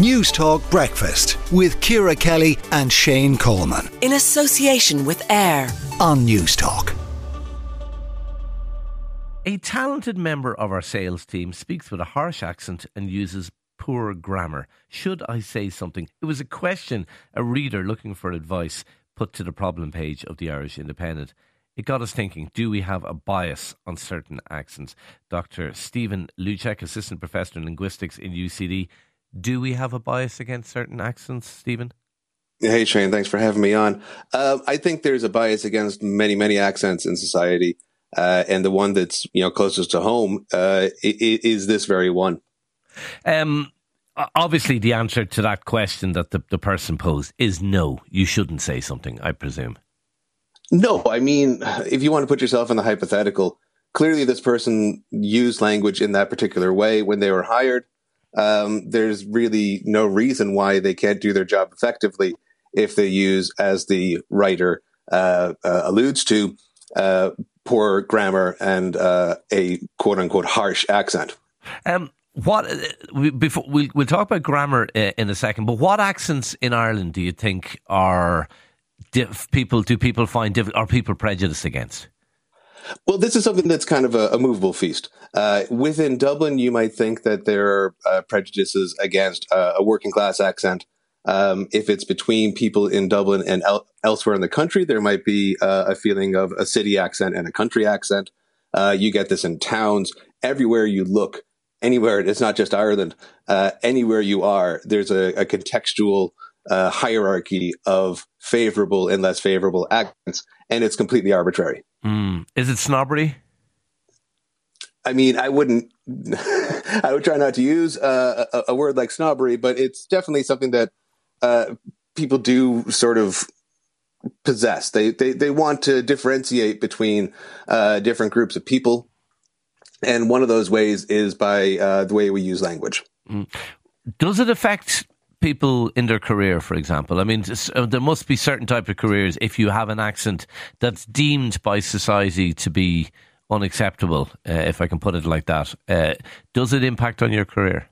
Newstalk Breakfast with Ciara Kelly and Shane Coleman. In association with AIR on Newstalk. A talented member of our sales team speaks with a harsh accent and uses poor grammar. Should I say something? It was a question a reader looking for advice put to the problem page of the Irish Independent. It got us thinking do we have a bias on certain accents? Dr. Stephen Lucek, Assistant Professor in Linguistics in UCD, do we have a bias against certain accents, Stephen? Hey, Shane, thanks for having me on. Uh, I think there's a bias against many, many accents in society. Uh, and the one that's you know closest to home uh, is this very one. Um, obviously, the answer to that question that the, the person posed is no. You shouldn't say something. I presume. No, I mean, if you want to put yourself in the hypothetical, clearly this person used language in that particular way when they were hired um, there's really no reason why they can't do their job effectively if they use, as the writer uh, uh, alludes to, uh, poor grammar and uh, a quote unquote harsh accent. Um, what before we'll, we'll talk about grammar in a second, but what accents in Ireland do you think are diff, people do people find diff, are people prejudiced against? Well, this is something that's kind of a, a movable feast. Uh, within Dublin, you might think that there are uh, prejudices against uh, a working class accent. Um, if it's between people in Dublin and el- elsewhere in the country, there might be uh, a feeling of a city accent and a country accent. Uh, you get this in towns. Everywhere you look, anywhere, it's not just Ireland, uh, anywhere you are, there's a, a contextual hierarchy of favorable and less favorable accents, and it's completely arbitrary. Mm. Is it snobbery? I mean, I wouldn't. I would try not to use uh, a, a, word like snobbery, but it's definitely something that uh, people do sort of possess. They they they want to differentiate between uh, different groups of people, and one of those ways is by uh, the way we use language. Mm. Does it affect people in their career, for example? I mean, uh, there must be certain type of careers if you have an accent that's deemed by society to be unacceptable, uh, if I can put it like that. Uh, does it impact on your career?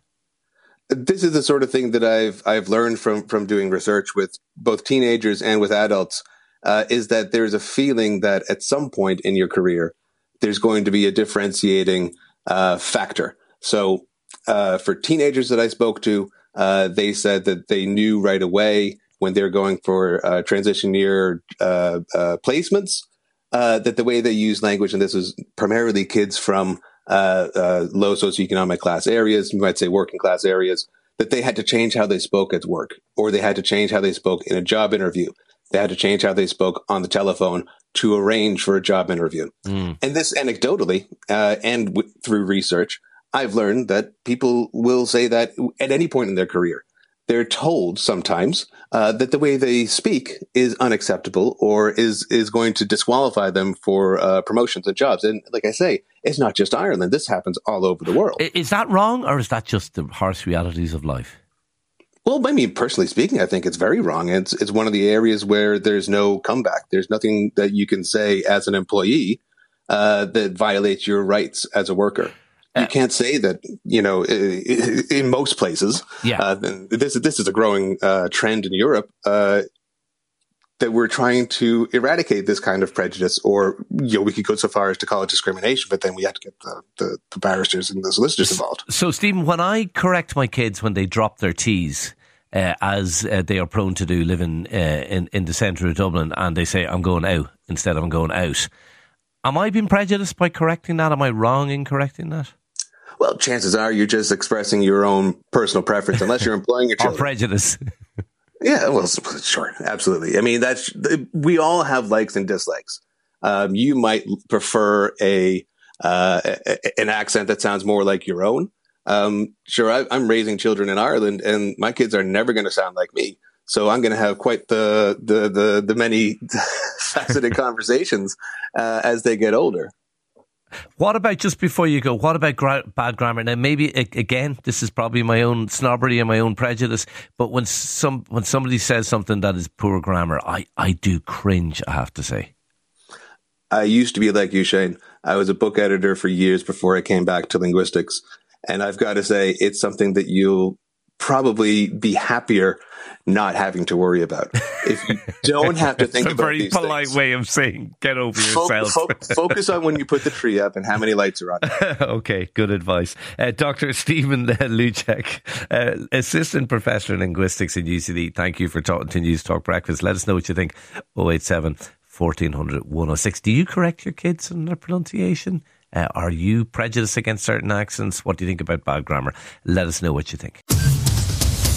This is the sort of thing that I've I've learned from from doing research with both teenagers and with adults. Uh, is that there's a feeling that at some point in your career, there's going to be a differentiating uh, factor. So uh, for teenagers that I spoke to, uh, they said that they knew right away when they're going for uh, transition year uh, uh placements uh, that the way they use language, and this is primarily kids from low socioeconomic class areas, you might say working class areas, that they had to change how they spoke at work, or they had to change how they spoke in a job interview. They had to change how they spoke on the telephone to arrange for a job interview. Mm. And this anecdotally, and w- through research, I've learned that people will say that at any point in their career. They're told sometimes uh, that the way they speak is unacceptable or is is going to disqualify them for uh, promotions and jobs. And like I say, it's not just Ireland. This happens all over the world. Is that wrong, or is that just the harsh realities of life? Well, I mean, personally speaking, I think it's very wrong. It's it's one of the areas where there's no comeback. There's nothing that you can say as an employee uh, that violates your rights as a worker you can't say that you know in most places. Yeah, uh, this this is a growing uh, trend in Europe uh, that we're trying to eradicate this kind of prejudice, or you know, we could go so far as to call it discrimination, but then we have to get the, the, the barristers and the solicitors involved. So, Stephen, when I correct my kids when they drop their T's. Uh, as uh, they are prone to do living uh, in in the centre of Dublin, and they say I'm going out instead of I'm going out. Am I being prejudiced by correcting that? Am I wrong in correcting that? Well, chances are you're just expressing your own personal preference, unless you're employing your children. or prejudice. yeah, well, sure, absolutely. I mean, that's we all have likes and dislikes. Um, you might prefer a uh, an accent that sounds more like your own. Um, sure, I, am raising children in Ireland, and my kids are never going to sound like me. So I'm going to have quite the the the, the many faceted conversations uh, as they get older. What about just before you go? What about gra- bad grammar? Now, maybe again, this is probably my own snobbery and my own prejudice. But when some when somebody says something that is poor grammar, I I do cringe. I have to say. I used to be like you, Shane. I was a book editor for years before I came back to linguistics, and I've got to say, it's something that you'll probably be happier not having to worry about. If you don't have to think it's a about very polite things, way of saying get over yourself. fo- focus on when you put the tree up and how many lights are on. okay, good advice. Uh, Dr. Stephen Lucek, uh, Assistant Professor in Linguistics at UCD, thank you for talking to Newstalk Breakfast. Let us know what you think. 087 1400 106. Do you correct your kids on their pronunciation? Uh, are you prejudiced against certain accents? What do you think about bad grammar? Let us know what you think.